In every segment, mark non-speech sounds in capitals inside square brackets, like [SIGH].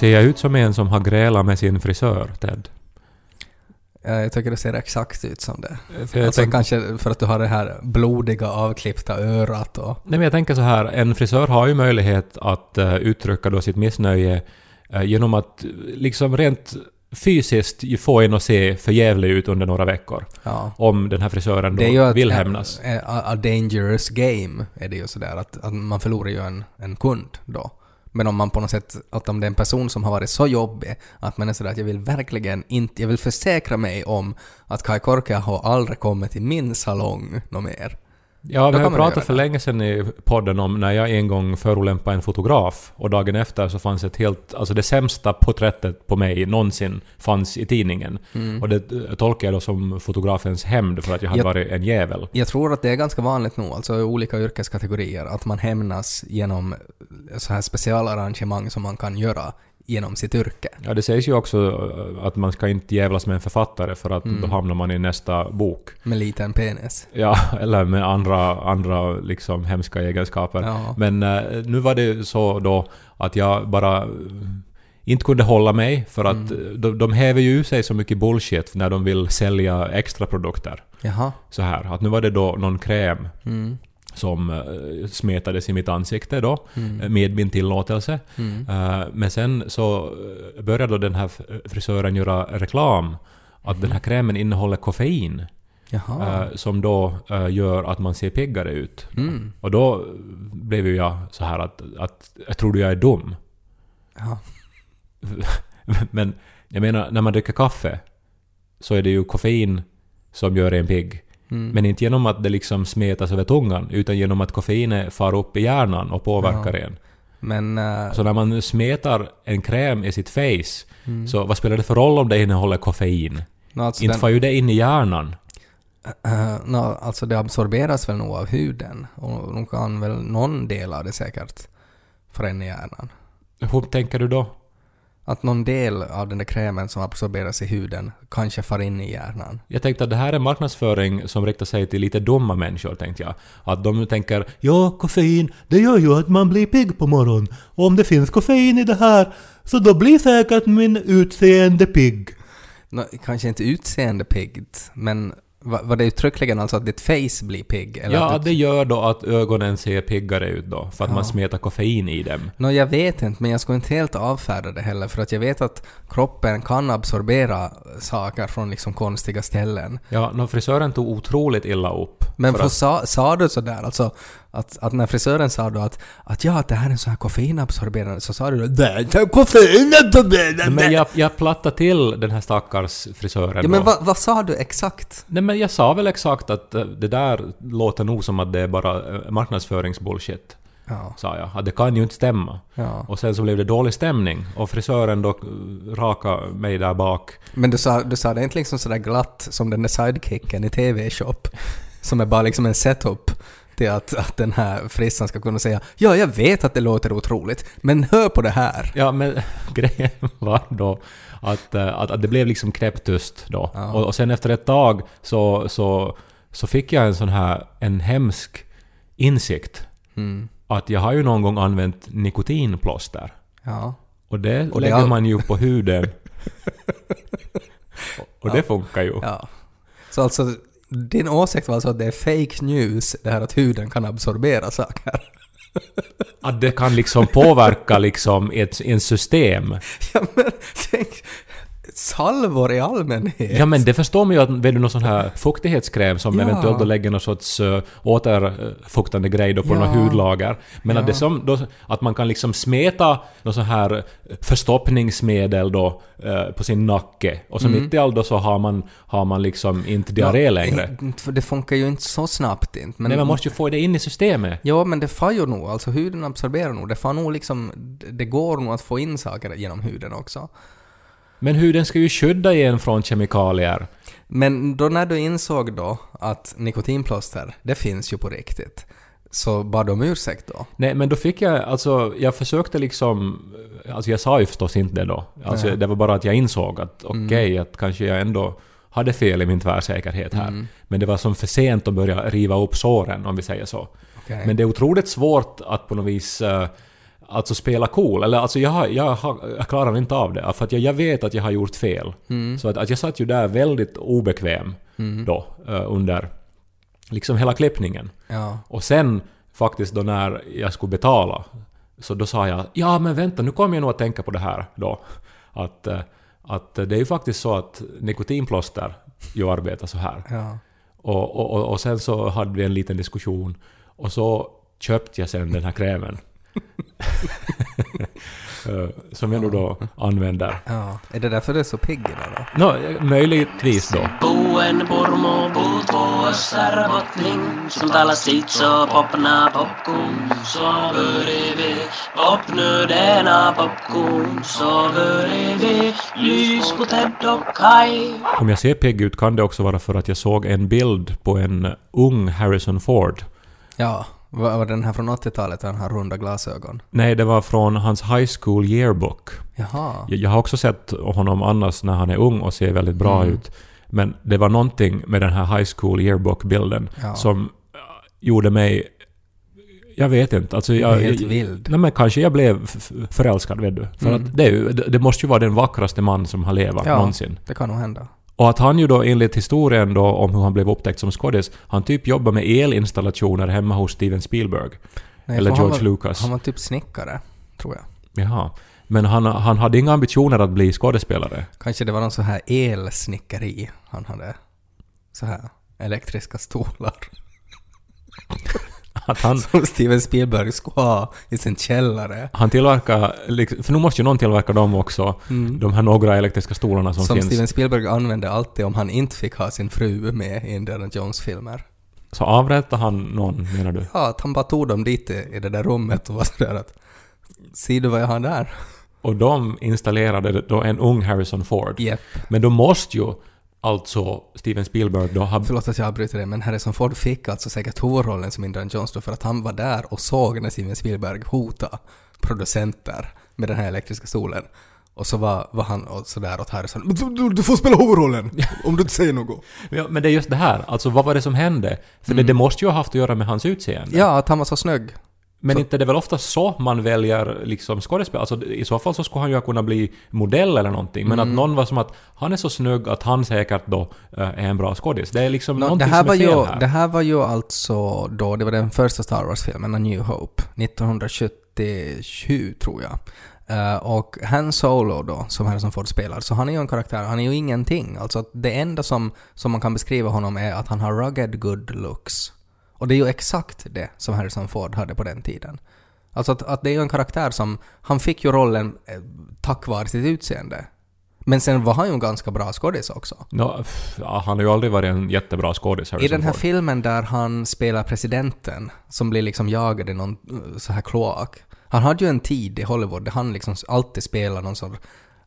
Ser jag ut som en som har grälat med sin frisör, Ted? Jag tycker det ser exakt ut som det. För Alltså tänk, kanske för att du har det här blodiga avklippta örat och... nej, men jag tänker så här, en frisör har ju möjlighet att uh, uttrycka då sitt missnöje eh, genom att eh, liksom rent fysiskt få en att se förjävlig ut under några veckor. Ja. Om den här frisören då Det är ju vill hämnas. A, a, a dangerous game är det ju sådär att, att man förlorar ju en, en kund då. Men om man på något sätt, att om det är en person som har varit så jobbig att man är sådär att jag vill verkligen inte, jag vill försäkra mig om att Kai Korkia har aldrig kommit till min salong något mer. Ja, vi har pratat för länge sedan i podden om när jag en gång förolämpade en fotograf och dagen efter så fanns ett helt, alltså det sämsta porträttet på mig någonsin fanns i tidningen. Och det eh, tolkar jag då som fotografens hämnd för att jag hade Jag- varit en jävel. Jag tror att det är ganska vanligt nu, alltså i olika yrkeskategorier, att man hämnas genom så här specialarrangemang som man kan göra genom sitt yrke. Ja, det sägs ju också eh, att man ska inte jävlas med en författare för att Mm. då hamnar man i nästa bok. Med liten penis. Ja, [LAUGHS] eller med andra, andra liksom hemska egenskaper. Ja. Men eh, nu var det så då att jag bara eh, inte kunde hålla mig för att Mm. de, de häver ju sig så mycket bullshit när de vill sälja extra produkter. Jaha. Så här, att nu var det då någon kräm Mm. Som eh, smetades i mitt ansikte då, Mm. eh, med min tillåtelse. Mm. Eh, men sen så började då den här frisören göra reklam att den här krämen innehåller koffein. Jaha. som då gör att man ser piggare ut. Mm. Och då blev ju jag så här att, att jag tror du jag är dum? Ja. [LAUGHS] Men jag menar, när man dricker kaffe så är det ju koffein som gör en pigg. Mm. Men inte genom att det liksom smetas över tungan, utan genom att koffeinet far upp i hjärnan och påverkar Ja. en. Men... eh, Så när man smetar en kräm i sitt face, mm. så vad spelar det för roll om det innehåller koffein? nå, alltså, inte den, far ju det in i hjärnan. eh, nå, alltså det absorberas väl nog av huden och nog kan väl någon del av det säkert få in i hjärnan. Hur tänker du då? Att någon del av den där krämen som absorberas i huden kanske far in i hjärnan. Jag tänkte att det här är marknadsföring som riktar sig till lite dumma människor, tänkte jag. Att de tänker ja, koffein, det gör ju att man blir pigg på morgonen. Och om det finns koffein i det här, så då blir säkert min utseende pigg. Nå, kanske inte utseende piggt, men va- var det uttryckligen alltså att ditt face blir pigg? Eller Ja, du, det gör då att ögonen ser piggare ut då, för att Ja. man smetar koffein i dem. Nå, jag vet inte, men jag skulle inte helt avfärda det heller, för att jag vet att kroppen kan absorbera saker från liksom konstiga ställen. Ja, no, frisören tog otroligt illa upp. Men för att, sa, sa du sådär, alltså att, att när frisören sa då att, att ja, att det här är så här koffeinabsorberande, så sa du då det är koffeinabsorberande! men jag, jag plattade till den här stackars frisören ja, men vad, vad sa du exakt? Nej men jag sa väl exakt att eh, det där låter nog som att det är bara eh, marknadsföringsbullshit. Ja, Sa jag. Att det kan ju inte stämma. ja. Och sen så blev det dålig stämning och frisören då eh, raka mig där bak. Men du sa, du sa det inte liksom sådär glatt som den där sidekicken i TV-shop, som är bara liksom en setup till att, att den här frissan ska kunna säga ja, jag vet att det låter otroligt, men hör på det här. Ja men [LAUGHS] grejen var då att, eh, att, att det blev liksom knäpptyst då. Ja. Och, och sen efter ett tag så, så, så fick jag en sån här, en hemsk insikt. Mm. Att jag har ju någon gång använt nikotinplåster. Ja. Och det Och det lägger all- man ju på huden. [LAUGHS] och och det Ja. funkar ju. ja. Så alltså, din åsikt var alltså att det är fake news, det här att huden kan absorbera saker? Att det kan liksom påverka liksom ett en system. [LAUGHS] Ja men tänk, salvor i allmänhet. Ja men det förstår man ju att vet du någon sån här fuktighetskräm som Ja. eventuellt då lägger någon sorts uh, återfuktande grej då på Ja. några hudlager. Men att Ja. det som då, att man kan liksom smeta någon sån här förstoppningsmedel då eh, på sin nacke och så Mm. mitt i allt då så har man, har man liksom inte diarré Ja, längre. För det funkar ju inte så snabbt inte. Men, Nej man måste ju få det in i systemet. Ja, men det far ju nog. Alltså huden absorberar nog. Det far nog liksom... Det går nog att få in saker genom huden också. Men huden ska ju skydda en från kemikalier. Men då när du insåg då att nikotinplåster, det finns ju på riktigt, så bad om ursäkt då? Nej, men då fick jag, alltså jag försökte liksom, alltså jag sa ju förstås inte det då. Alltså Nej. det var bara att jag insåg att okej, Mm. att kanske jag ändå hade fel i min tvärsäkerhet här. Mm. Men det var som för sent att börja riva upp såren, om vi säger så. Okej. Men det är otroligt svårt att på något vis... eh, alltså spela cool. Eller alltså jag, har, jag, har, jag klarar inte av det. För att jag, jag vet att jag har gjort fel. Så att, att jag satt ju där väldigt obekväm då eh, under liksom hela klippningen. Ja. Och sen faktiskt då när jag skulle betala så då sa jag ja men vänta nu kommer jag nog att tänka på det här då. Att, eh, att det är ju faktiskt så att nikotinplåster ju arbetar så här. Ja. Och, och, och, och sen så hade vi en liten diskussion och så köpte jag sen den här krämen. Eh, som jag nu då använder. ja. Är det därför du är så pigg idag då? Nå, möjligtvis då. Popna så vi så vi lys på Ted och Kai. Om jag ser pigg ut kan det också vara för att jag såg en bild på en ung Harrison Ford. Ja. Var, var den här från 80-talet, den här runda glasögon? Nej, det var från hans high school yearbook. Jaha. Jag, jag har också sett honom annars när han är ung och ser väldigt bra ut. Men det var någonting med den här high school yearbook-bilden Ja. som äh, gjorde mig... Jag vet inte. Alltså jag, helt vild. Nej men kanske jag blev förälskad, vet du. För Mm. att det, det måste ju vara den vackraste man som har levat Ja, någonsin. det kan nog hända. Och att han ju då enligt historien då om hur han blev upptäckt som skådis, han typ jobbar med elinstallationer hemma hos Steven Spielberg. Nej, Eller för han George var, Lucas. Han var typ snickare, tror jag. Jaha. Men han, han hade inga ambitioner att bli skådespelare. Kanske det var någon så här elsnickeri han hade. Så här elektriska stolar. Att han, [LAUGHS] Som Steven Spielberg skulle ha i sin källare. han tillverkar, för nu måste ju någon tillverka dem också, de här några elektriska stolarna som, Som finns. Steven Spielberg använde alltid om han inte fick ha sin fru med i Indiana Jones-filmer. Så avrättar han någon, menar du? Ja, att han bara tog dem dit i, i det där rummet och var sådär att Ser du vad jag har där? Och de installerade då en ung Harrison Ford. Jepp. Men då måste ju alltså Steven Spielberg då ha... Förlåt att jag avbryter det, men Harrison Ford fick alltså säkert huvudrollen som Indiana Jones då för att han var där och såg när Steven Spielberg hota producenter med den här elektriska stolen. Och så var, var han och sådär åt Harrison "Men du, du, du får spela huvudrollen [LAUGHS] om du inte säger något. Ja, men det är just det här, alltså vad var det som hände? För det, det måste ju ha haft att göra med hans utseende. Ja, att han var så snygg. Men inte det är väl ofta så man väljer liksom skådespel? Alltså i så fall så skulle han ju kunna bli modell eller någonting. Men Mm. att någon var som att han är så snygg att han säkert då eh, är en bra skådis. Det är liksom Nå, någonting det, här som var är fel ju, här. det här var ju alltså då, det var den första Star Wars-filmen, A New Hope, 1977 tror jag. Eh, och Han Solo då, som Harrison Ford spelar, så han är ju en karaktär, han är ju ingenting. Alltså det enda som, som man kan beskriva honom är att han har rugged good looks. Och det är ju exakt det som Harrison Ford hade på den tiden. Alltså att, att det är ju en karaktär som, han fick ju rollen eh, tack vare sitt utseende. Men sen var han ju en ganska bra skådis också. Ja, han har ju aldrig varit en jättebra skådis, I den här Ford. filmen där han spelar presidenten, som blir liksom jagad i någon uh, så här kloak. Han hade ju en tid i Hollywood där han liksom alltid spelar någon sån...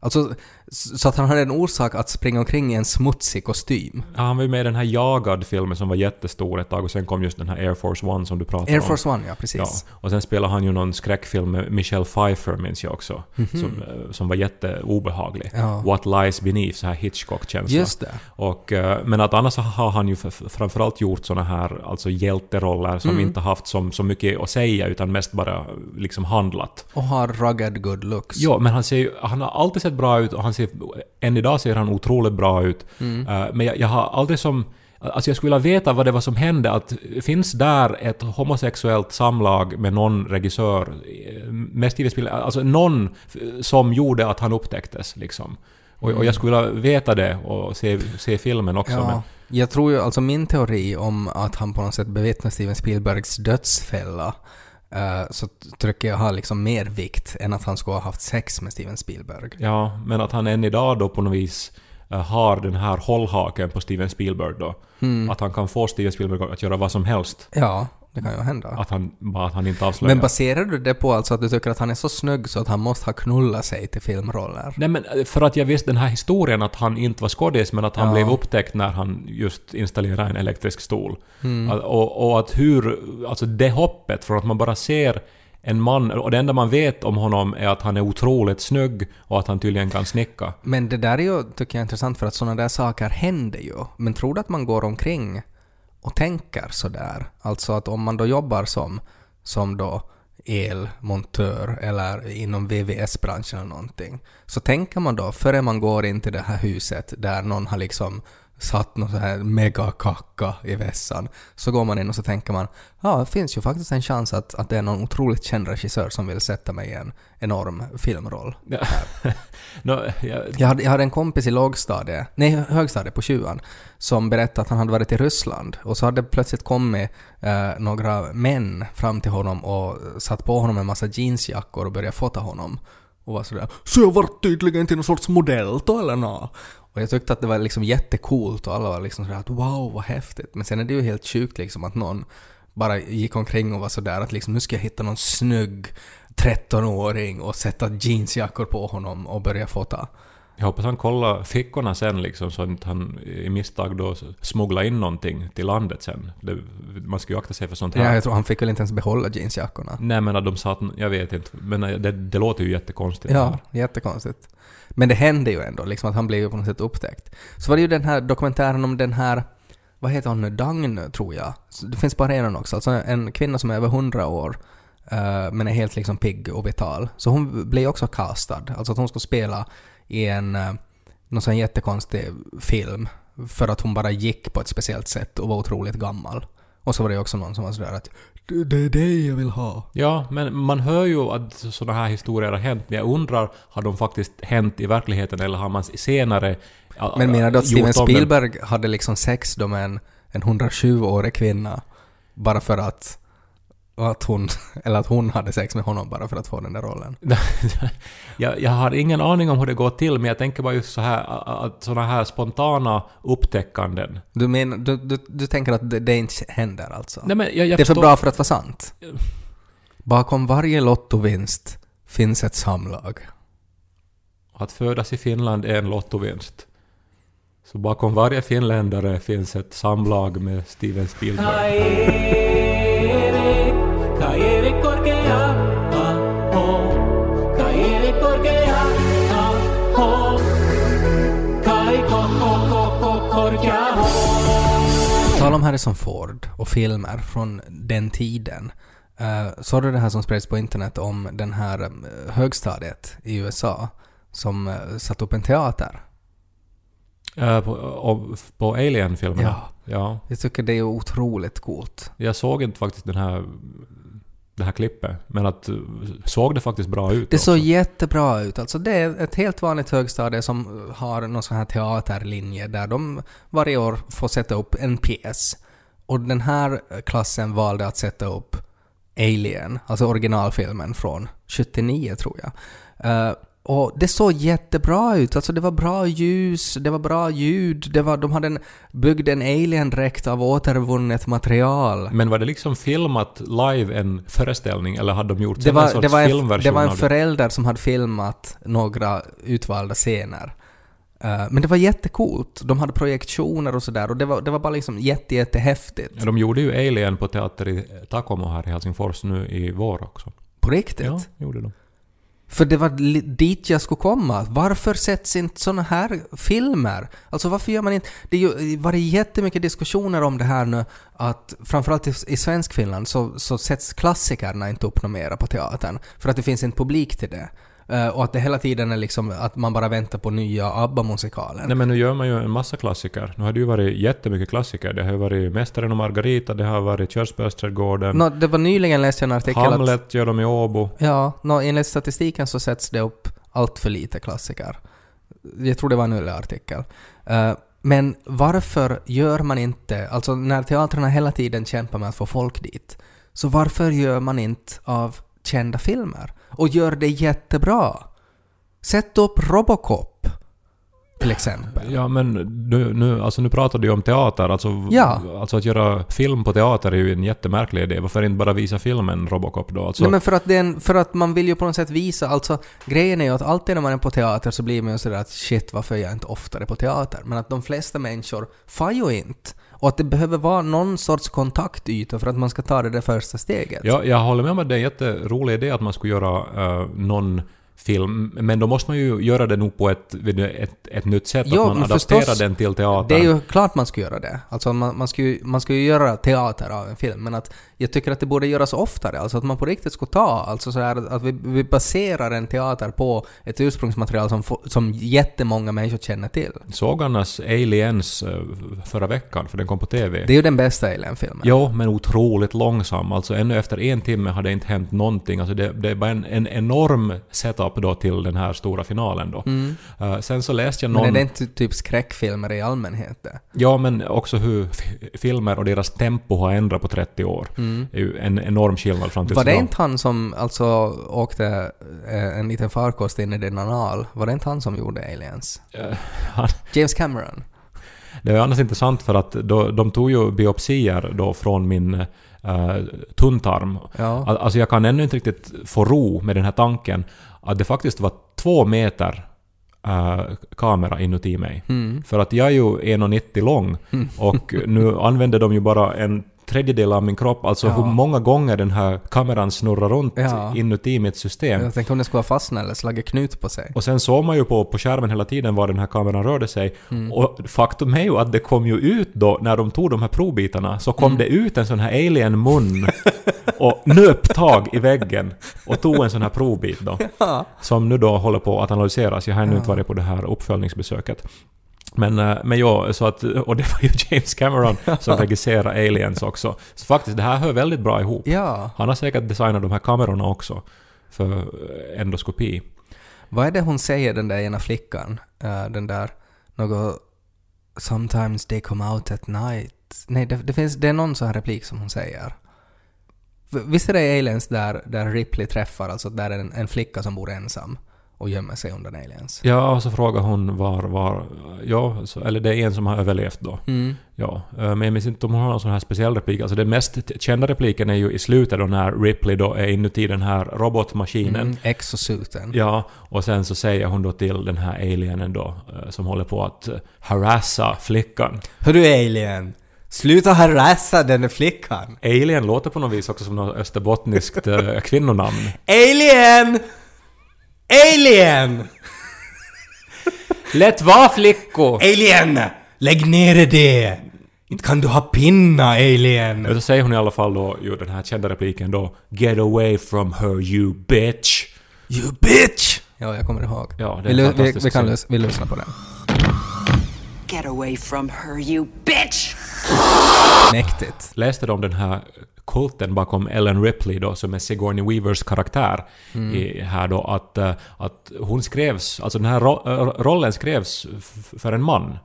Alltså, så att han hade en orsak att springa omkring i en smutsig kostym. Ja, han var ju med i den här Jagad-filmen som var jättestor ett tag och sen kom just den här Air Force One som du pratade Air om. Force One, ja Ja, precis. och sen spelade han ju någon skräckfilm med Michelle Pfeiffer minns jag också. Som, eh, som var jätteobehaglig. Ja. What Lies Beneath, så här Hitchcock-känsla. Just det. Och, eh, men att annars har han ju framförallt gjort såna här alltså hjälteroller som Mm. inte haft som, så mycket att säga utan mest bara liksom handlat. Och har rugged good looks. Ja, men han, ser ju, han har alltid sett bra ut och han ser, än idag ser han otroligt bra ut. Mm. Eh, men jag, jag har aldrig som... Alltså jag skulle vilja veta vad det var som hände. Att finns där ett homosexuellt samlag med någon regissör, eh, med Steven Spielberg, alltså någon som gjorde att han upptäcktes liksom. Och, och jag skulle vilja veta det och se, se filmen också. Men, Ja, jag tror ju, alltså min teori om att han på något sätt bevittnar Steven Spielbergs dödsfälla eh, så tycker jag har liksom mer vikt än att han skulle ha haft sex med Steven Spielberg. ja, men att han än idag då på något vis eh, har den här hållhaken på Steven Spielberg då. Mm. Att han kan få Steven Spielberg att göra vad som helst. Ja, det kan ju hända. Att han, bara att han inte avslöjar. Men baserar du det på alltså att du tycker att han är så snygg så att han måste ha knullat sig till filmroller? Nej men eh, för att jag visste den här historien att han inte var skådis men att han Ja. blev upptäckt när han just installerade en elektrisk stol. Mm. Och, och att hur, alltså det hoppet från att man bara ser en man och det enda man vet om honom är att han är otroligt snygg och att han tydligen kan snicka. Men det där är ju, tycker jag, intressant för att sådana där saker händer ju. Men tror du att man går omkring och tänker sådär? Alltså att om man då jobbar som, som då elmontör eller inom VVS-branschen eller någonting, så tänker man då, före man går in till det här huset där någon har liksom satt någon sån här megakacka i vässan, så går man in och så tänker man ja, det finns ju faktiskt en chans att, att det är någon otroligt känd regissör som vill sätta mig i en enorm filmroll. Ja. [LAUGHS] no, jag, Jag hade, jag hade en kompis i lågstadiet, nej högstadiet på 20 som berättade att han hade varit i Ryssland och så hade det plötsligt kommit eh, några män fram till honom och satt på honom en massa jeansjackor och började fota honom. Och var sådär ”Så jag vart tydligen till någon sorts modell då eller nå?” Och jag tyckte att det var liksom jättecoolt och alla var liksom sådär att ”Wow, vad häftigt”. Men sen är det ju helt sjukt liksom att någon bara gick omkring och var sådär att liksom nu ska jag hitta någon snygg 13-åring och sätta jeansjackor på honom och börja fota. jag hoppas han kollar fickorna sen liksom så att han i misstag då smugglar in någonting till landet sen. Det, man ska ju akta sig för sånt här. Ja, jag tror han fick väl inte ens behålla jeansjackorna. Nej men att de sa att, jag vet inte, men det, det låter ju jättekonstigt. Ja, jättekonstigt. Men det hände ju ändå, liksom att han blev ju på något sätt upptäckt. Så var det ju den här dokumentären om den här, vad heter hon nu, Dagn tror jag. Det finns bara en också, alltså en kvinna som är över 100 år eh, men är helt liksom pigg och vital. Så hon blev ju också castad, alltså att hon skulle spela i en, uh, någon sån jättekonstig film för att hon bara gick på ett speciellt sätt och var otroligt gammal. Och så var det ju också någon som var sådär att "Det- är det jag vill ha. Ja, men man hör ju att sådana här historier har hänt, men jag undrar, har de faktiskt hänt i verkligheten eller har man senare Men menar du att Steven? Spielberg hade liksom sex då med en, en 120-årig kvinna bara för att, och att hon, [LAUGHS] eller att hon hade sex med honom bara för att få den där rollen? [LAUGHS] jag, jag har ingen aning om hur det går till, men jag tänker bara just så här att sådana här spontana upptäckanden. Du, menar, du, du, du tänker att det, det inte händer alltså? Nej, men jag, jag det är för förstår- bra för att vara sant? Bakom varje lottovinst finns ett samlag. Att födas i Finland är en lottovinst. Så bakom varje finländare finns ett samlag med Steven Spielberg. Tala om Harrison Ford och filmer från den tiden. Uh, såg du det här som spreds på internet om den här eh, högstadiet i USA som uh, satt upp en teater? Äh, på, på Alien-filmerna? Ja. ja. Jag tycker det är otroligt coolt. Jag såg inte faktiskt den här, det här klippet, men att eh, såg det faktiskt bra ut Det såg jättebra ut. Alltså det är ett helt vanligt högstadie som har någon sån här teaterlinje där de varje år får sätta upp en pjäs. Och den här klassen valde att sätta upp Alien, alltså originalfilmen från 79 tror jag. Och det såg jättebra ut, alltså det var bra ljus, det var bra ljud, det var, de hade en, byggde en alien-dräkt av återvunnet material. Men var det liksom filmat live en föreställning eller hade de gjort Det sen en var, sorts det, var en, filmversion det var en av förälder som hade filmat några utvalda scener. Eh, men det var jättecoolt. De hade projektioner och sådär och det var, det var bara liksom jätte, jättehäftigt. Ja, de gjorde ju Alien på teater i Takomo här i Helsingfors nu i vår också. På riktigt. Ja, gjorde de. För det var dit jag skulle komma. Varför sätts inte såna här filmer? Alltså varför gör man inte... Det har varit jättemycket diskussioner om det här nu att framförallt i, i svensk Finland så, så sätts klassikerna inte upp något mera på teatern. För att det finns inte publik till det. Eh, och att det hela tiden är liksom att man bara väntar på nya ABBA-musikalen. Nej men nu gör man ju en massa klassiker. Nu har det ju varit jättemycket klassiker. Det har ju varit Mästaren och Margarita, det har varit Körsbärsträdgården, Nå, det var nyligen läste jag en artikel att... Hamlet gör de i Åbo. Ja, nå, enligt statistiken så sätts det upp allt för lite klassiker. Jag tror det var en nylig artikel. Eh, men varför gör man inte, alltså när teatrarna hela tiden kämpar med att få folk dit, så varför gör man inte av kända filmer? Och gör det jättebra? Sätt upp Robocop, till exempel. Ja men nu, nu, alltså nu pratar du ju om teater. Alltså, Ja. alltså att göra film på teater är ju en jättemärklig idé. Varför inte bara visa filmen Robocop då? Alltså, Nej men för att, det är en, för att man vill ju på något sätt visa, alltså grejen är ju att alltid när man är på teater så blir man ju sådär att shit varför är jag inte oftare på teater? Men att de flesta människor far ju inte. Och att det behöver vara någon sorts kontaktyta för att man ska ta det där första steget. Ja, jag håller med om att det är en jätterolig idé att man skulle göra eh, någon film, men då måste man ju göra det nog på ett, ett, ett nytt sätt, Jo, att man adapterar förstås, den till teatern. Det är ju klart man ska göra det. Alltså man, man, ska ju, man ska ju göra teater av en film, men att jag tycker att det borde göras oftare. Alltså att man på riktigt ska ta, alltså så här, att vi, vi baserar en teater på ett ursprungsmaterial som, som jättemånga människor känner till. Såg annars Aliens eh, förra veckan, för den kom på TV. Det är ju den bästa Alien-filmen. Jo, men otroligt långsam. Alltså ännu efter en timme har det inte hänt någonting. Alltså det, det är bara en, en enorm setup då till den här stora finalen då. Eh, sen så läste jag någon... Mm. Men är det inte typ skräckfilmer i allmänhet det? Ja, men också hur filmer och deras tempo har ändrat på 30 år. Det är ju en enorm skillnad fram till Mm. Var det inte han som alltså åkte eh, en liten farkost in i din anal? Var det inte han som gjorde Aliens? Eh, [LAUGHS] James Cameron? Det är annars intressant för att då, de tog ju biopsier då från min uh, tunntarm. Ja. Al- Alltså jag kan ännu inte riktigt få ro med den här tanken att det faktiskt var två meter eh, kamera inuti mig. Mm. För att jag är ju 1,90 lång och nu använder de ju bara en tredjedel av min kropp, alltså Ja. hur många gånger den här kameran snurrar runt Ja. inuti mitt system. Jag tänkte om det skulle ha fastnat eller slagit knut på sig. Och sen såg man ju på, på skärmen hela tiden var den här kameran rörde sig. Mm. Och faktum är ju att det kom ju ut då, när de tog de här provbitarna, så Mm. kom det ut en sån här alien-mun [LAUGHS] och nöp tag i väggen och tog en sån här provbit då. Ja. Som nu då håller på att analyseras. Jag har ännu inte varit på det här uppföljningsbesöket. Men, eh, men ja, så att, [LAUGHS] och det var ju James Cameron som [LAUGHS] regisserade Aliens också. Så faktiskt, det här hör väldigt bra ihop. Ja. Han har säkert designat de här kamerorna också för eh, endoskopi. Vad är det hon säger, den där ena flickan? Eh, den där... Något... Sometimes they come out at night. Nej, det, det, finns, det är någon sån här replik som hon säger. Visst är det aliens där, där Ripley träffar, alltså där är en, en flicka som bor ensam och gömmer sig undan aliens? Ja, och så frågar hon var, var... Ja, så, eller det är en som har överlevt då. Mm. Ja, eh, men jag minns inte om hon har någon sån här speciell replik. Alltså den mest kända repliken är ju i slutet då när Ripley då är inuti den här robotmaskinen. Mm. Exosuiten. Ja, och sen så säger hon då till den här alienen då, eh, som håller på att eh, harassa flickan. Hörru alien! Sluta harassa den flickan! Alien låter på något vis också som något österbottniskt kvinnonamn. [LAUGHS] Alien! Alien! Lätt vara flickor! Alien! Lägg ner det! Inte kan du ha pinna, alien! Och så säger hon i alla fall då ju den här kända repliken då “Get away from her you bitch”. You bitch! Ja, jag kommer ihåg. Ja, det är vi, lu- vi, vi kan vi lyssnar på den. Get away from her, you bitch! Mäktigt. läste de den här kulten bakom Ellen Ripley då, som är Sigourney Weavers karaktär i, här då, att, eh, att hon skrevs, alltså den här ro, eh, rollen skrevs för en man.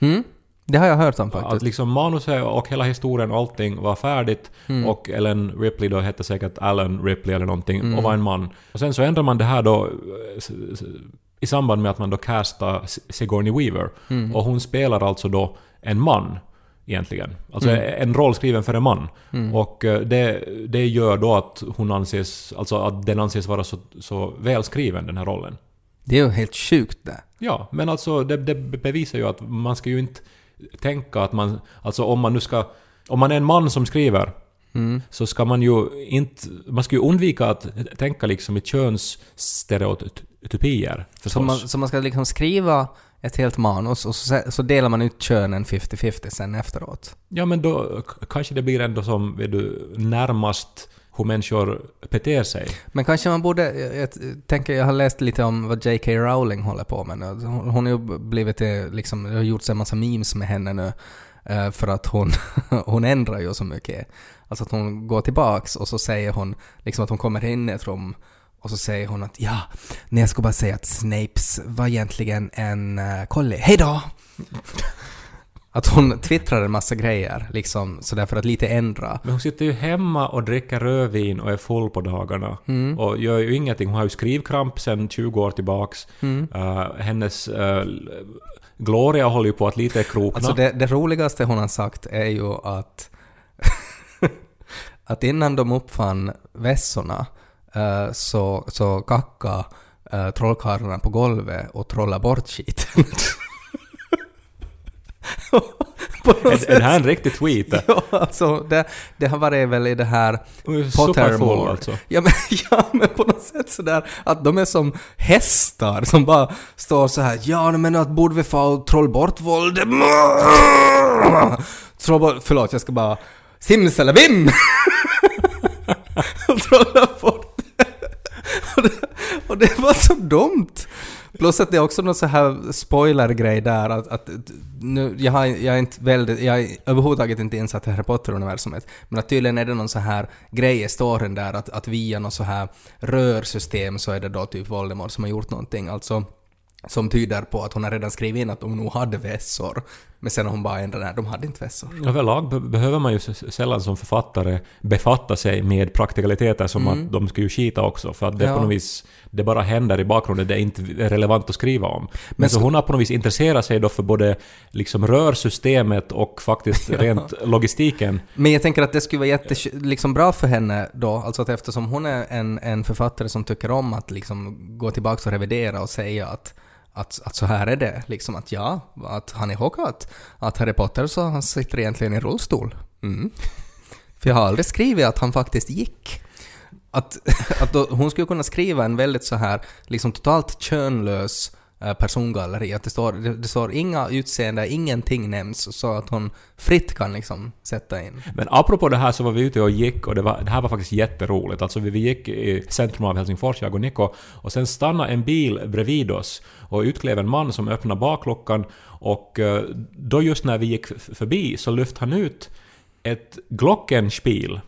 Mm? Det har jag hört om Att faktiskt. liksom manuset och hela historien och allting var färdigt och Ellen Ripley då hette säkert Alan Ripley eller någonting och var en man. Och sen så ändrar man det här då eh, i samband med att man då castar Sigourney Weaver. Och hon spelar alltså då en man egentligen. Alltså en roll skriven för en man. Och eh, det, det gör då att hon anses, alltså att den anses vara så, så välskriven den här rollen. Det är ju helt sjukt det. Ja, men alltså det, det bevisar ju att man ska ju inte tänka att man... Alltså om man nu ska... Om man är en man som skriver så ska man ju inte... Man ska ju undvika att tänka liksom i könsstereotypier. Så Förstås. man, så man ska liksom skriva ett helt manus och så, så delar man ut könen 50-50 sen efteråt. Ja, men då kanske det blir ändå som vet du, närmast hur människor beter sig. Men kanske man borde, jag, jag tänker, jag har läst lite om vad J.K. Rowling håller på med nu. Hon, hon har ju blivit, eh, liksom, det har gjorts en massa memes med henne nu. eh, För att hon, [LAUGHS] hon ändrar ju så mycket. Alltså att hon går tillbaks och så säger hon, liksom att hon kommer in i ett rum och så säger hon att ja, nej jag ska bara säga att Snapes var egentligen en uh, collie. Hej då! [LAUGHS] Att hon twittrar en massa grejer, liksom sådär för att lite ändra. Men hon sitter ju hemma och dricker rödvin och är full på dagarna. Och gör ju ingenting. Hon har ju skrivkramp sedan 20 år tillbaks. Eh, hennes eh, Gloria håller ju på att lite krokna. Alltså det, det roligaste hon har sagt är ju att, [LAUGHS] att innan de uppfann vässorna eh, så, så kacka uh, trollkarlarna på golvet och trolla bort skiten. Är, det här en riktig tweet? [LAUGHS] Ja, alltså det, det har varit väl i det här Pottermore. alltså. Ja men, [LAUGHS] ja men på något sätt sådär att de är som hästar som bara står så här ja men att borde vi få troll bort? [LAUGHS] Troll bort, förlåt jag ska bara simsalabim! trolla bort. [LAUGHS] och, det, och det var så dumt! Plus att det är också någon så här spoiler-grej där att, att nu, jag, har, jag är inte väldigt, jag är överhuvudtaget inte insatt i Harry Potter-universumet, men att tydligen är det någon så här grej i storyn där att, att via någon så här rörsystem så är det då typ Voldemort som har gjort någonting, alltså som tyder på att hon har redan skrivit in att de nog hade vässor, men sen har hon bara ändrat nej, de hade inte vässor. Överlag be- behöver man ju sällan som författare befatta sig med praktikaliteter som att de ska ju skita också, för att det Mm. Ja. på något vis, det bara händer i bakgrunden, det är inte relevant att skriva om. Men, Men så, så- hon har på något vis intresserat sig då för både liksom rörsystemet och faktiskt rent logistiken. Men jag tänker att det skulle vara jätte, liksom bra för henne då, alltså att eftersom hon är en, en författare som tycker om att liksom gå tillbaka och revidera och säga att, att, att så här är det, liksom att ja, att han är chockad, att, att Harry Potter så han sitter egentligen i rullstol. Mm. För jag har aldrig skrivit att han faktiskt gick. Att, [LAUGHS] att då, hon skulle kunna skriva en väldigt så här, liksom totalt könlös persongalleri. Att det står, det, det står inga utseende, ingenting nämns, så att hon fritt kan liksom sätta in. Men apropå det här så var vi ute och gick och det, var, det här var faktiskt jätteroligt. Alltså vi, vi gick i centrum av Helsingfors, jag och Niko, och sen stannade en bil bredvid oss och utklev en man som öppnade bakluckan och eh, då just när vi gick förbi så lyfte han ut ett glockenspiel.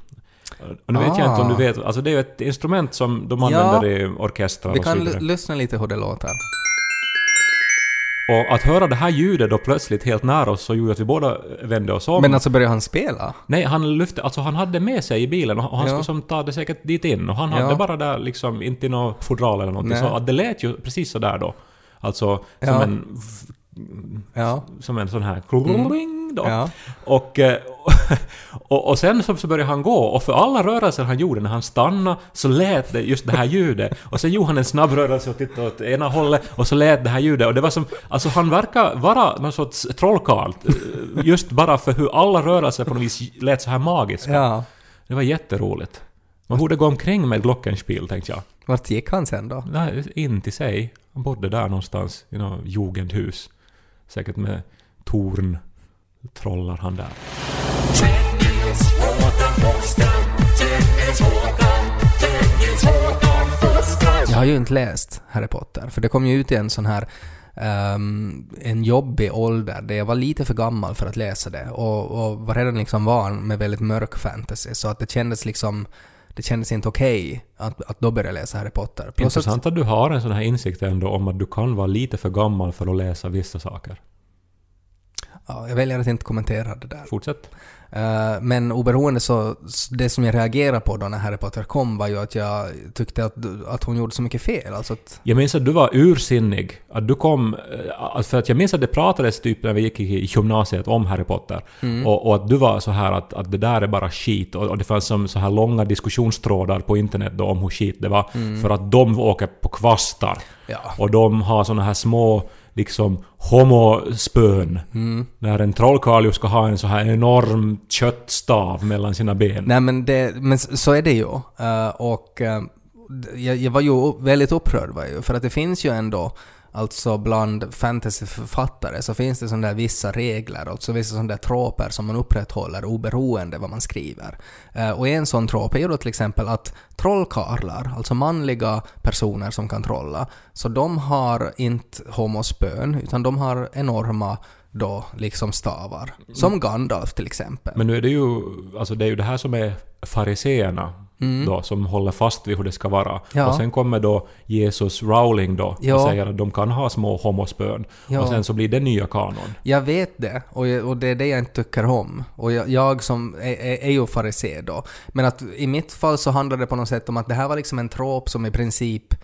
Och nu vet jag inte om du Ah. vet, alltså det är ju ett instrument som de Ja. använder i orkestrar Vi och så kan vidare. l- lyssna lite hur det låter. Och att höra det här ljudet då plötsligt helt nära oss så gjorde att vi båda vände oss om. Men alltså börjar han spela? Nej, han lyfte, alltså han hade med sig i bilen och han Ja. skulle som ta det säkert dit in och han Ja. hade bara där liksom, inte i något fodral eller någonting. Nej. Så att det lät ju precis sådär då. Alltså som Ja. en... Ja. Som en sån här... kling Då. Ja. Och, eh, [LAUGHS] och, och sen så, så började han gå och för alla rörelser han gjorde när han stannade så lät det just det här ljudet. Och sen gjorde han en snabb rörelse och tittade åt ena hållet och så lät det här ljudet. Och det var som... Alltså han verkar vara någon sorts trollkarl. eh, Just bara för hur alla rörelser på något vis lät så här magiska. ja. Det var jätteroligt. Man borde gå omkring med glockenspiel, tänkte jag. Vart gick han sen då? Nej, in till sig. Han bodde där någonstans i något jugendhus. Säkert med torn. Trollar han där. Jag har ju inte läst Harry Potter, för det kom ju ut i en sån här um, en jobbig ålder där jag var lite för gammal för att läsa det och, och var redan liksom van med väldigt mörk fantasy så att det kändes liksom det kändes inte okej att, att då börja läsa Harry Potter. Plus att- Intressant att du har en sån här insikt ändå om att du kan vara lite för gammal för att läsa vissa saker. Ja, jag väljer att inte kommentera det där. Fortsätt. Eh, men oberoende så, det som jag reagerade på då när Harry Potter kom var ju att jag tyckte att, att hon gjorde så mycket fel. Alltså att, Jag minns att du var ursinnig. Att du kom... eh, För att jag minns att det pratades typ när vi gick i gymnasiet om Harry Potter. Mm. Och, och att du var så här att, att det där är bara skit. Och, och det fanns som så här långa diskussionstrådar på internet då om hur skit det var. För att de åker på kvastar. Mm. ja. Och de har såna här små liksom homospön. Mm. När en trollkarl ju ska ha en så här enorm köttstav mellan sina ben. Nej men, det, men så är det ju. Eh, och d- jag, jag var ju väldigt upprörd var jag för att det finns ju ändå Alltså bland fantasyförfattare så finns det sådana vissa regler och så vissa sådana där troper som man upprätthåller oberoende vad man skriver. Eh, och en sån trop är ju då till exempel att trollkarlar, alltså manliga personer som kan trolla, så de har inte homospön utan de har enorma då liksom stavar. Som Gandalf till exempel. Men nu är det ju... Alltså det är ju det här som är fariseerna då, som håller fast vid hur det ska vara. Mm. Ja. Och sen kommer då Jesus Rowling då Ja. och säger att de kan ha små homospön. Ja. Och sen så blir det nya kanon. Jag vet det, och, jag, och det är det jag inte tycker om. Och jag, jag som är, är, är ju farisé då. Men att i mitt fall så handlar det på något sätt om att det här var liksom en trop som i princip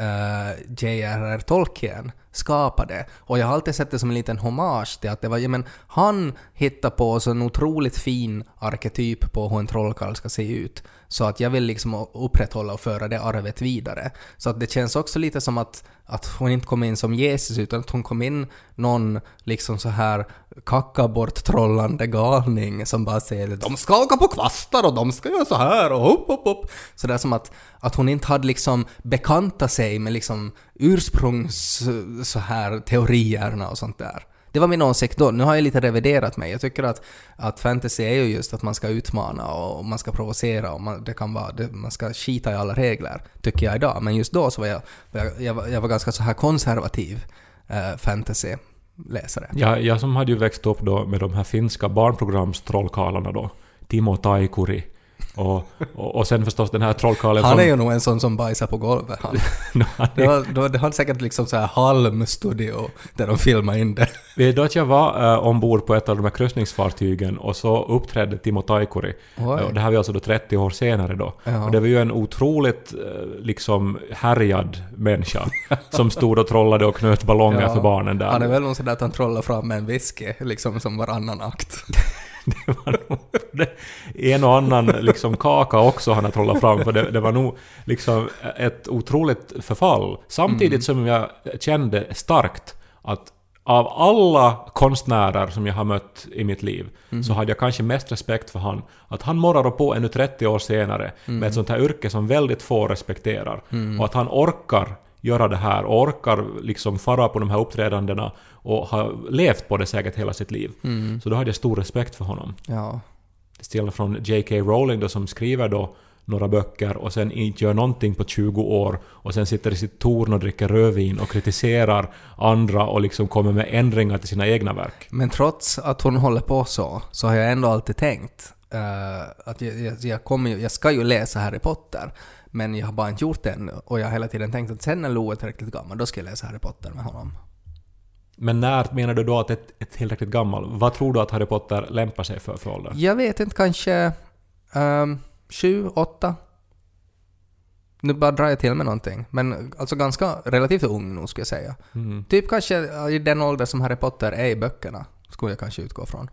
uh, J.R.R. Tolkien skapade. Och jag har alltid sett det som en liten hommage till att det var, ja men han hittade på så en otroligt fin arketyp på hur en trollkarl ska se ut. Så att jag vill liksom upprätthålla och föra det arvet vidare. Så att det känns också lite som att, att hon inte kom in som Jesus utan att hon kom in någon liksom så här kacka bort trollande galning som bara säger de ska åka på kvastar och de ska göra så här och hopp hopp hopp. Så det är som att, att hon inte hade liksom bekantat sig med liksom ursprungs så här teorierna och sånt där. Det var min åsikt då. Nu har jag lite reviderat mig. Jag tycker att, att fantasy är ju just att man ska utmana och man ska provocera och man, det kan vara, det, man ska skita i alla regler, tycker jag idag. Men just då så var jag, jag, jag, var, jag var ganska så här konservativ eh, fantasy-läsare. Ja, jag som hade ju växt upp då med de här finska barnprogramstrollkarlarna då. Timo Taikuri. Och, och, och sen förstås den här trollkarlen Han är ju nog en sån som bajsar på golvet. Han. [LAUGHS] No, han Det, är- var, det, var, det hade säkert liksom så här halmstudio där de filmade in det. Vet du att jag var uh, ombord på ett av de här kryssningsfartygen och så uppträdde Timo Taikuri. Oj. Och det här var alltså då 30 år senare då. Ja. Och det var ju en otroligt eh, liksom härjad människa [LAUGHS] som stod och trollade och knöt ballonger Ja. för barnen där. Han är väl någon sån där att han trollar fram med en whisky liksom som varannan akt. [LAUGHS] [LAUGHS] Det var nog det- en och annan liksom kaka också han har trollat fram för det, det var nog liksom ett otroligt förfall. Samtidigt som jag kände starkt att av alla konstnärer som jag har mött i mitt liv så hade jag kanske mest respekt för han. Att han morrar på ännu 30 år senare med ett sånt här yrke som väldigt få respekterar. Och att han orkar göra det här och orkar liksom fara på de här uppträdandena och har levt på det säkert hela sitt liv. Så då hade jag stor respekt för honom. Ja. Till från J.K. Rowling då som skriver då några böcker och sen inte gör någonting på 20 år och sen sitter i sitt torn och dricker rödvin och kritiserar andra och liksom kommer med ändringar till sina egna verk. Men trots att hon håller på så, så har jag ändå alltid tänkt eh, att jag, jag, jag, kommer, jag ska ju läsa Harry Potter, men jag har bara inte gjort det ännu. Och jag har hela tiden tänkt att sen när Lo är tillräckligt gammal, då ska jag läsa Harry Potter med honom. Men när menar du då att ett, ett tillräckligt gammal? Vad tror du att Harry Potter lämpar sig för för ålder? Jag vet inte, kanske um, sju, åtta? Nu bara drar jag till med någonting. Men alltså ganska relativt ung nog skulle jag säga. Mm. Typ kanske i den ålder som Harry Potter är i böckerna, skulle jag kanske utgå från.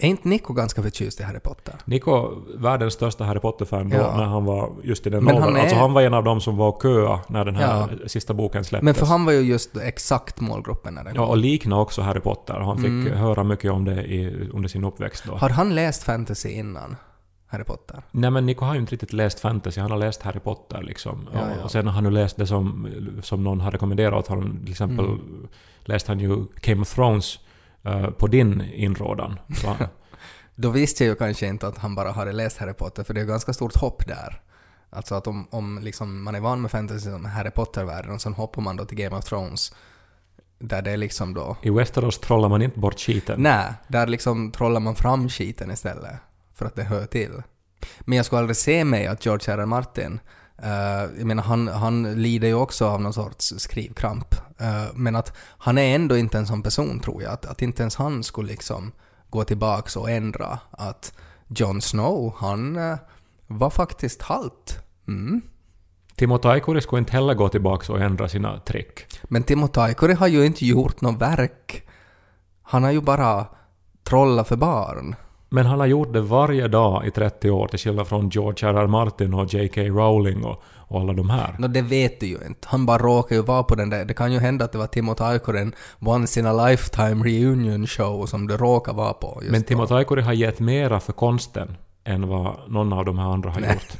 Är inte Nico ganska förtjust i Harry Potter? Nico, världens största Harry Potter-fan då, Ja. när han var just i den Men åldern. han är- Alltså han var en av dem som var köa när den här sista boken släpptes. Men för han var ju just exakt målgruppen när det Ja, och likna också Harry Potter. Han fick Mm. höra mycket om det i, under sin uppväxt då. Har han läst fantasy innan Harry Potter? Nej men Nico har ju inte riktigt läst fantasy, han har läst Harry Potter liksom. Ja, och, ja. och sen har han nu läst det som, som någon har rekommenderat åt honom. Till exempel Mm. läste han ju Game of Thrones på din inrådan. [LAUGHS] Då visste jag ju kanske inte att han bara hade läst Harry Potter, för det är ganska stort hopp där. Alltså att om, om liksom man är van med fantasy som Harry Potter-världen och sen hoppar man då till Game of Thrones, där det är liksom då... I Westeros trollar man inte bort skiten. Nej, där liksom trollar man fram skiten istället, för att det hör till. Men jag skulle aldrig se mig att George R. R. Martin, eh, jag menar han, han lider ju också av någon sorts skrivkramp, eh, men att han är ändå inte en sån person tror jag, att, att inte ens han skulle liksom gå tillbaks och ändra att Jon Snow, han eh, var faktiskt halt. Mm. Timo Taikuri skulle inte heller gå tillbaka och ändra sina trick. Men Timo Taikuri har ju inte gjort något verk. Han har ju bara trollat för barn. Men han har gjort det varje dag i 30 år till skillnad från George R.R. Martin och J.K. Rowling och, och alla de här. Nå, det vet du ju inte. Han bara råkar ju vara på den där. Det kan ju hända att det var Timo Taikoren Once in a Lifetime Reunion Show som det råkar vara på Men Timo. Taikuri har gett mera för konsten än vad någon av de här andra har Nej. gjort.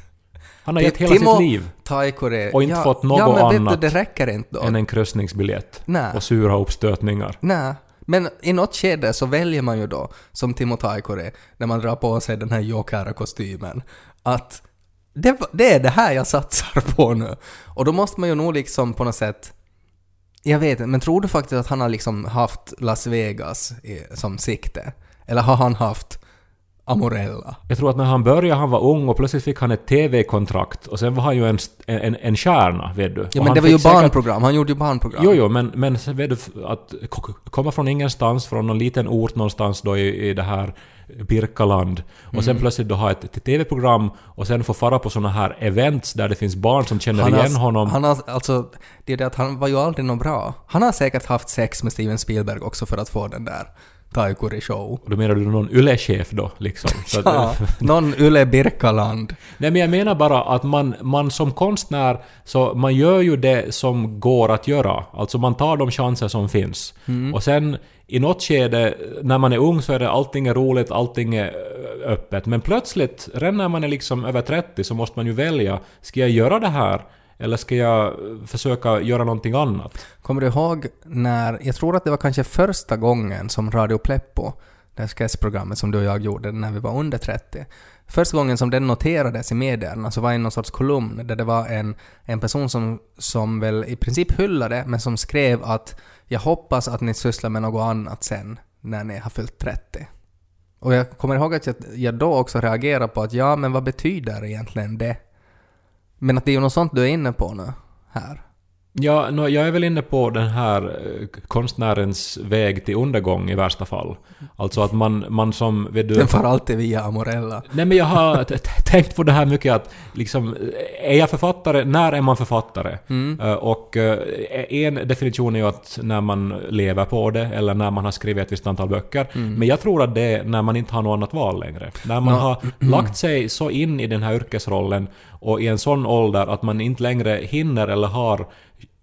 Han har gett hela Timo sitt liv Taikore... Och inte ja, fått något ja, men annat du, det räcker inte då. än en kryssningsbiljett Nej. och sura uppstötningar. Nej. Men i något skede så väljer man ju då, som Timo Taikore, när man drar på sig den här Jokera-kostymen, att det, det är det här jag satsar på nu. Och då måste man ju nog liksom på något sätt jag vet inte, men tror du faktiskt att han har liksom haft Las Vegas i, som sikte? Eller har han haft Amorella. Jag tror att när han började, han var ung och plötsligt fick han ett TV-kontrakt och sen var han ju en, en, en stjärna, vet du. Ja men det var ju säkert- barnprogram, han gjorde ju barnprogram. Jo, jo, men, men vet du, att komma från ingenstans, från någon liten ort någonstans då i, i det här Birkaland och sen plötsligt då ha ett, ett TV-program och sen få fara på såna här events där det finns barn som känner Han igen har, honom. Han har, alltså, det är det att han var ju aldrig något bra. Han har säkert haft sex med Steven Spielberg också för att få den där Taikuri show. Och då menar du någon Yle-chef då, liksom? [LAUGHS] Ja, någon Yle Birkaland. Nej men jag menar bara att man, man som konstnär, så man gör ju det som går att göra. Alltså man tar de chanser som finns. Och sen i något skede, när man är ung så är det allting är roligt, allting är eh, öppet. Men plötsligt, redan när man är liksom över 30 så måste man ju välja. Ska jag göra det här? Eller ska jag eh, försöka göra någonting annat? Kommer du ihåg när, jag tror att det var kanske första gången som Radio Pleppo, det här sketchprogrammet som du och jag gjorde när vi var under 30, första gången som den noterades i medierna så var det i någon sorts kolumn där det var en, en person som, som väl i princip hyllade men som skrev att jag hoppas att ni sysslar med något annat sen när ni har fyllt 30. Och jag kommer ihåg att jag, jag då också reagerade på att ja, men vad betyder egentligen det? Men att det är ju något sånt du är inne på nu, här. Ja, nå, jag är väl inne på den här eh, konstnärens väg till undergång i värsta fall. Alltså att man, man som... Vet du, Den far alltid via Amorella. Nej men jag har tänkt på det här mycket att liksom, är jag författare, när är man författare? Eh, Och eh, en definition är ju att när man lever på det eller när man har skrivit ett visst antal böcker. Men jag tror att det är när man inte har något annat val längre. När man Nå- har [CLEARS THROAT] lagt sig så in i den här yrkesrollen och i en sån ålder att man inte längre hinner eller har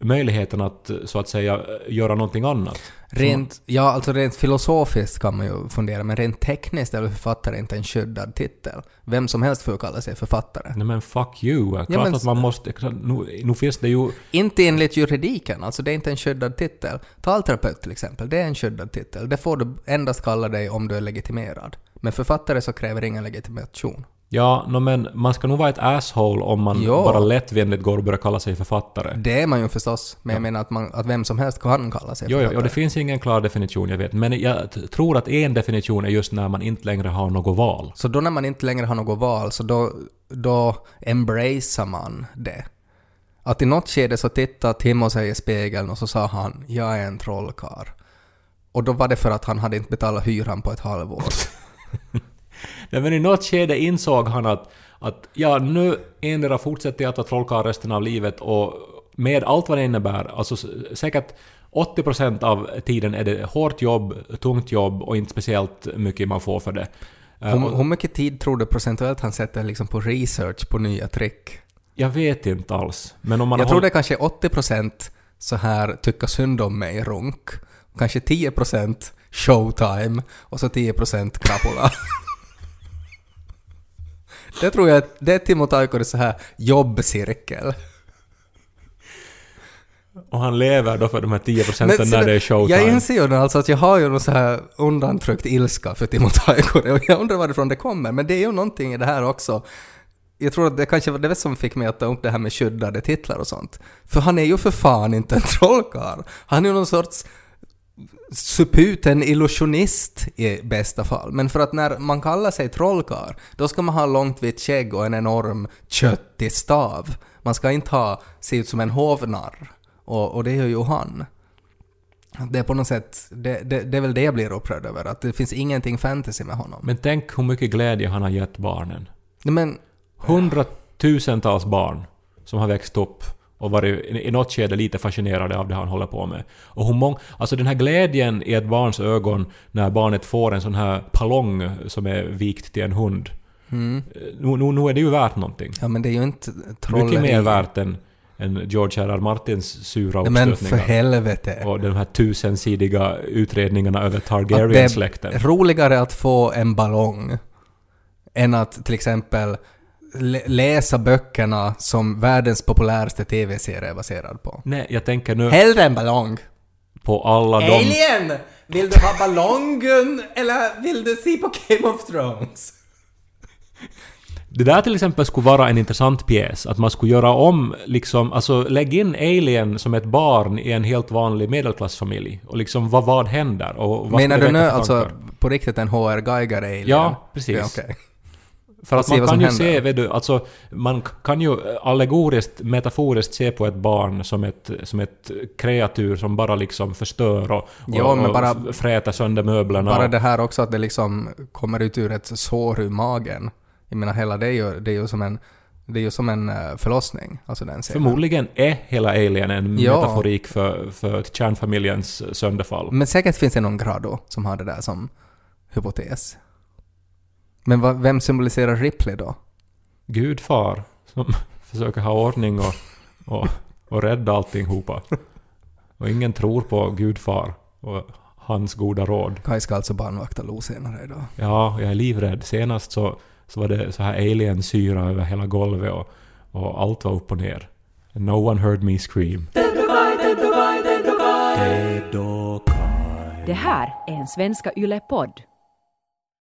möjligheten att så att säga göra någonting annat. Rent, ja, alltså rent filosofiskt kan man ju fundera, men rent tekniskt är väl författare inte en skyddad titel? Vem som helst får ju kalla sig författare. Nej men fuck you. Klart men- att man måste... Nu, nu finns det ju... Inte enligt juridiken, alltså det är inte en skyddad titel. Talterapeut till exempel, det är en skyddad titel. Det får du endast kalla dig om du är legitimerad. Men författare så kräver ingen legitimation. Ja, no, men man ska nog vara ett asshole om man Ja. bara lättvindigt går och börjar kalla sig författare. Det är man ju förstås, men jag menar att, man, att vem som helst kan kalla sig Jo, jo, författare. och det finns ingen klar definition, jag vet. Men jag tror att en definition är just när man inte längre har något val. Så då när man inte längre har något val, så då, då embracear man det. Att i något skede så tittade Timo sig i spegeln och så sa han ”Jag är en trollkarl”. Och då var det för att han hade inte betalat hyran på ett halvår. [LAUGHS] Nej, men i något skede insåg han att, att ja, nu endera fortsätter jag att vara trollkarl resten av livet och med allt vad det innebär, alltså säkert 80% av tiden är det hårt jobb, tungt jobb och inte speciellt mycket man får för det. Eh, Hur, hur mycket tid tror du procentuellt han sätter liksom på research på nya trick? jag vet inte alls. Men om man Jag tror det är kanske 80% så här tycka synd om mig runk. Kanske 10% showtime och så 10% krapula. [LAUGHS] det tror jag det är Timo Taikoris så här jobbcirkel. Och han lever då för de här 10 procenten när det är showtime. Jag inser ju nu alltså att jag har ju någon så här undantryckt ilska för Timo Taikuri och jag undrar varifrån det kommer. Men det är ju någonting i det här också. Jag tror att det kanske var det som fick mig att ta upp det här med skyddade titlar och sånt. För han är ju för fan inte en trollkarl. Han är ju någon sorts suputen illusionist i bästa fall. Men för att när man kallar sig trollkarl, då ska man ha långt vitt skägg och en enorm köttig stav. Man ska inte ha, se ut som en hovnarr. Och, och det gör ju han. Det är på något sätt, det, det, det är väl det jag blir upprörd över, att det finns ingenting fantasy med honom. Men tänk hur mycket glädje han har gett barnen. Men Hundratusentals barn som har växt upp och varit i något skede lite fascinerade av det han håller på med. Och hur många... Alltså den här glädjen i ett barns ögon när barnet får en sån här pallong som är vikt till en hund. Mm. Nu, nu, nu är det ju värt någonting. Ja men det är ju inte trolleri. Mycket mer värt än, än George R. R. Martins sura Nej, men för uppstötningar. helvete. och de här tusensidiga utredningarna över Att det Targaryen-släkten. är roligare att få en ballong än att till exempel läsa böckerna som världens populäraste TV-serie är baserad på. Nej, jag tänker nu Hellre en ballong. på alla de... Alien! Vill du ha ballongen eller vill du se på Game of Thrones? Det där till exempel skulle vara en intressant pjäs. Att man skulle göra om, liksom, alltså lägg in Alien som ett barn i en helt vanlig medelklassfamilj. Och liksom vad, vad händer? Och vad Menar du nu alltså på riktigt en HR Geiger-alien? Ja, precis. Ja, okej. För att se man vad kan som ju händer. se, vet du, alltså man kan ju allegoriskt, metaforiskt se på ett barn som ett, som ett kreatur som bara liksom förstör och, Ja, och, bara- och fräter sönder möblerna. Bara det här också att det liksom kommer ut ur ett sår ur magen. Jag menar hela det är ju, det är ju som en, det är ju som en eh, förlossning, alltså den scenen. Förmodligen är hela Alien en Ja. metaforik för, för kärnfamiljens sönderfall. Men säkert finns det någon grado som har det där som hypotes. Men vad, vem symboliserar Ripley då? Gudfar som [LAUGHS] försöker ha ordning och, och, och rädda allting hopa. Och ingen tror på Gudfar och hans goda råd. Kai ska alltså barnvakta Lo senare idag. Ja, jag är livrädd. Senast så, så var det så här alien-syra över hela golvet och, och allt var upp och ner. No one heard me scream. Det här är en Svenska Yle-podd.